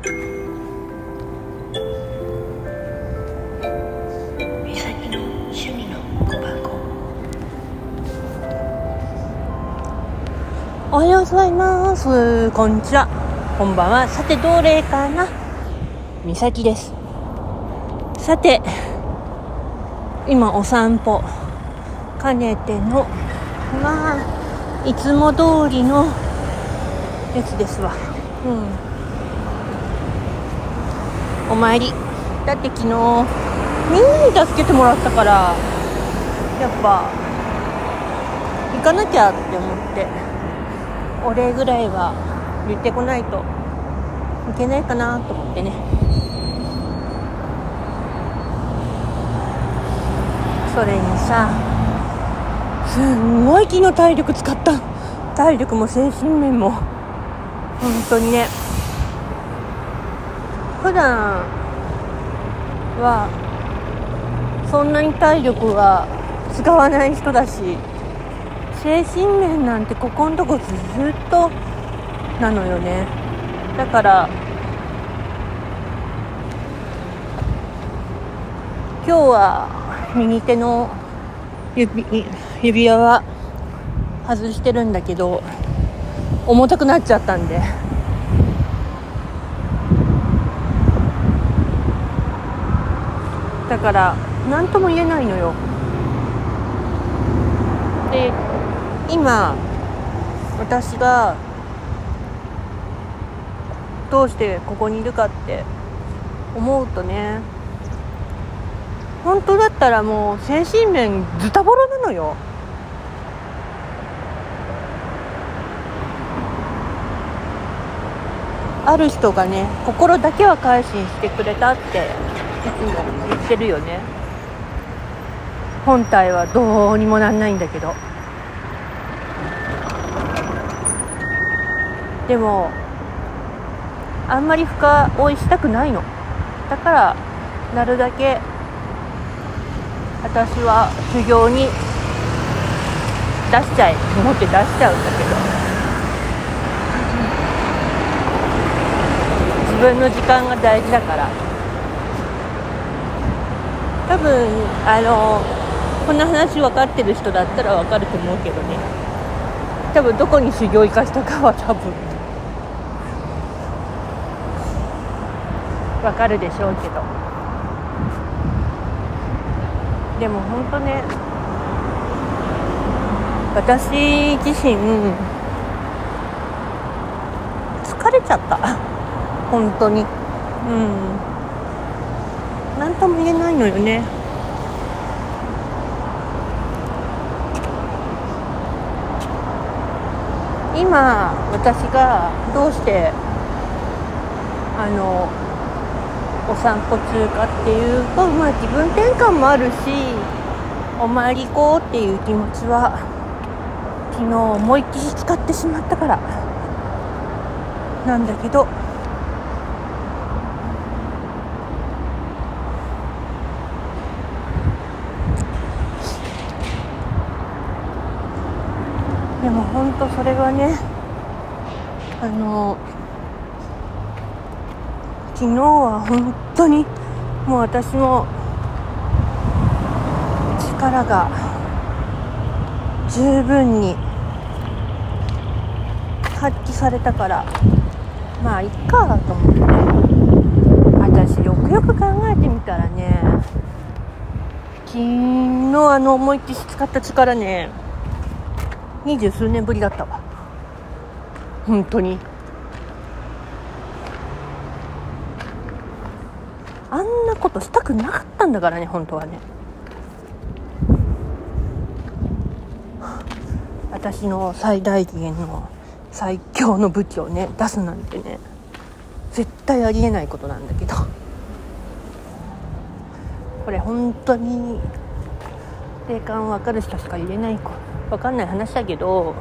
美咲の趣味の小箱おはようございます。こんにちは。こんばんは。さて、どれかな？みさきです。さて、今お散歩兼ねての、まあ、いつも通りのやつですわ。うん。お参り。だって昨日、みんなに助けてもらったから、やっぱ、行かなきゃって思って。お礼ぐらいは言ってこないといけないかなと思ってねそれにさすんごい昨日体力使った体力も精神面も本当にね普段はそんなに体力は使わない人だし精神面なんてここのとこずっとなのよね。だから今日は右手の指指輪は外してるんだけど重たくなっちゃったんで。だから何とも言えないのよ。で今私がどうしてここにいるかって思うとね本当だったらもう精神面ズタボロなのよ。ある人がね心だけは改心してくれたって。言ってるよね。本体はどうにもなんないんだけど。でもあんまり深追いしたくないの。だからなるだけ私は修行に出しちゃえと思って出しちゃうんだけど。自分の時間が大事だから。多分あのこんな話分かってる人だったら分かると思うけどね。多分どこに修行行かしたかは多分。わかるでしょうけど。でも本当ね私自身疲れちゃった。本当に。うん。何とも言えないのよね。今私がどうしてあのお散歩中かっていうと、まあ、気分転換もあるしお参り行こうっていう気持ちは昨日思いっきり使ってしまったからなんだけどでも本当それはねあの昨日は本当にもう私も力が十分に発揮されたからまあいっかと思って私よくよく考えてみたらね昨日あの思いっきり使った力ね二十数年ぶりだったわ。本当に。あんなことしたくなかったんだからね本当はね。私の最大限の最強の武器をね出すなんてね絶対ありえないことなんだけど。これ本当に霊感分かる人しか言えない子。分かんない話だけど、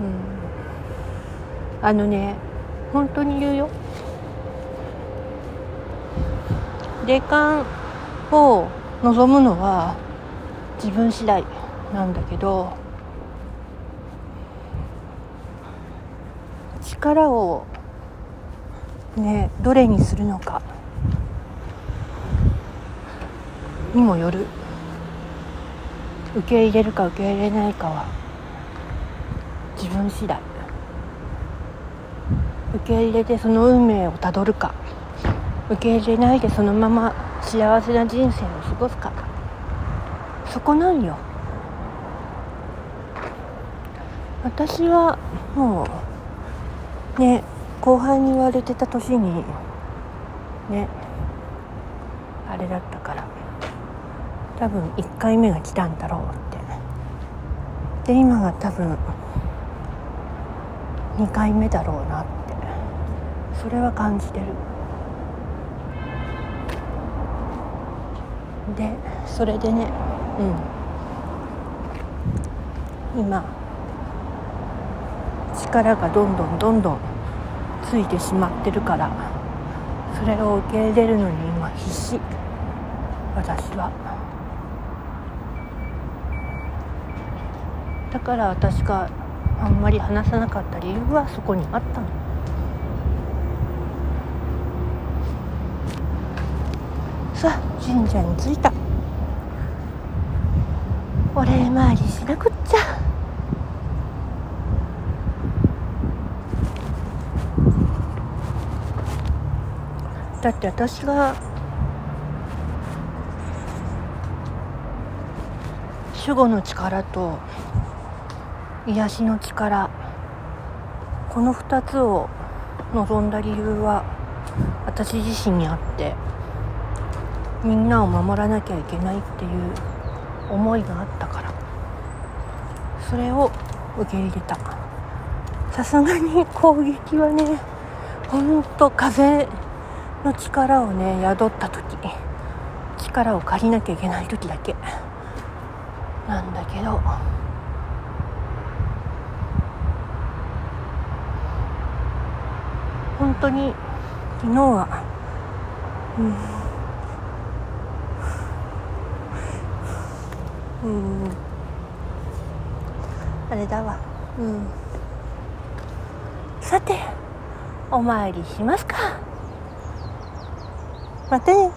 うん、あのね本当に言うよ。霊感を望むのは自分次第なんだけど力をねどれにするのかにもよる。受け入れるか受け入れないかは自分次第。受け入れてその運命をたどるか。受け入れないでそのまま幸せな人生を過ごすか。そこなんよ。私はもうね後輩に言われてた年にねあれだったから。多分1回目が来たんだろうって。で今が多分2回目だろうなって。それは感じてる。でそれでねうん。今力がどんどんどんどんついてしまってるからそれを受け入れるのに今必死。私は。だから私があんまり話さなかった理由はそこにあったの。さあ神社に着いた。お礼参りしなくっちゃ。だって私が守護の力と癒しの力。この2つを望んだ理由は私自身にあってみんなを守らなきゃいけないっていう思いがあったから。それを受け入れた。さすがに攻撃はねほんと風の力をね宿った時力を借りなきゃいけない時だけなんだけど本当に昨日は。うん。うん。あれだわ。うん。さてお参りしますか。またね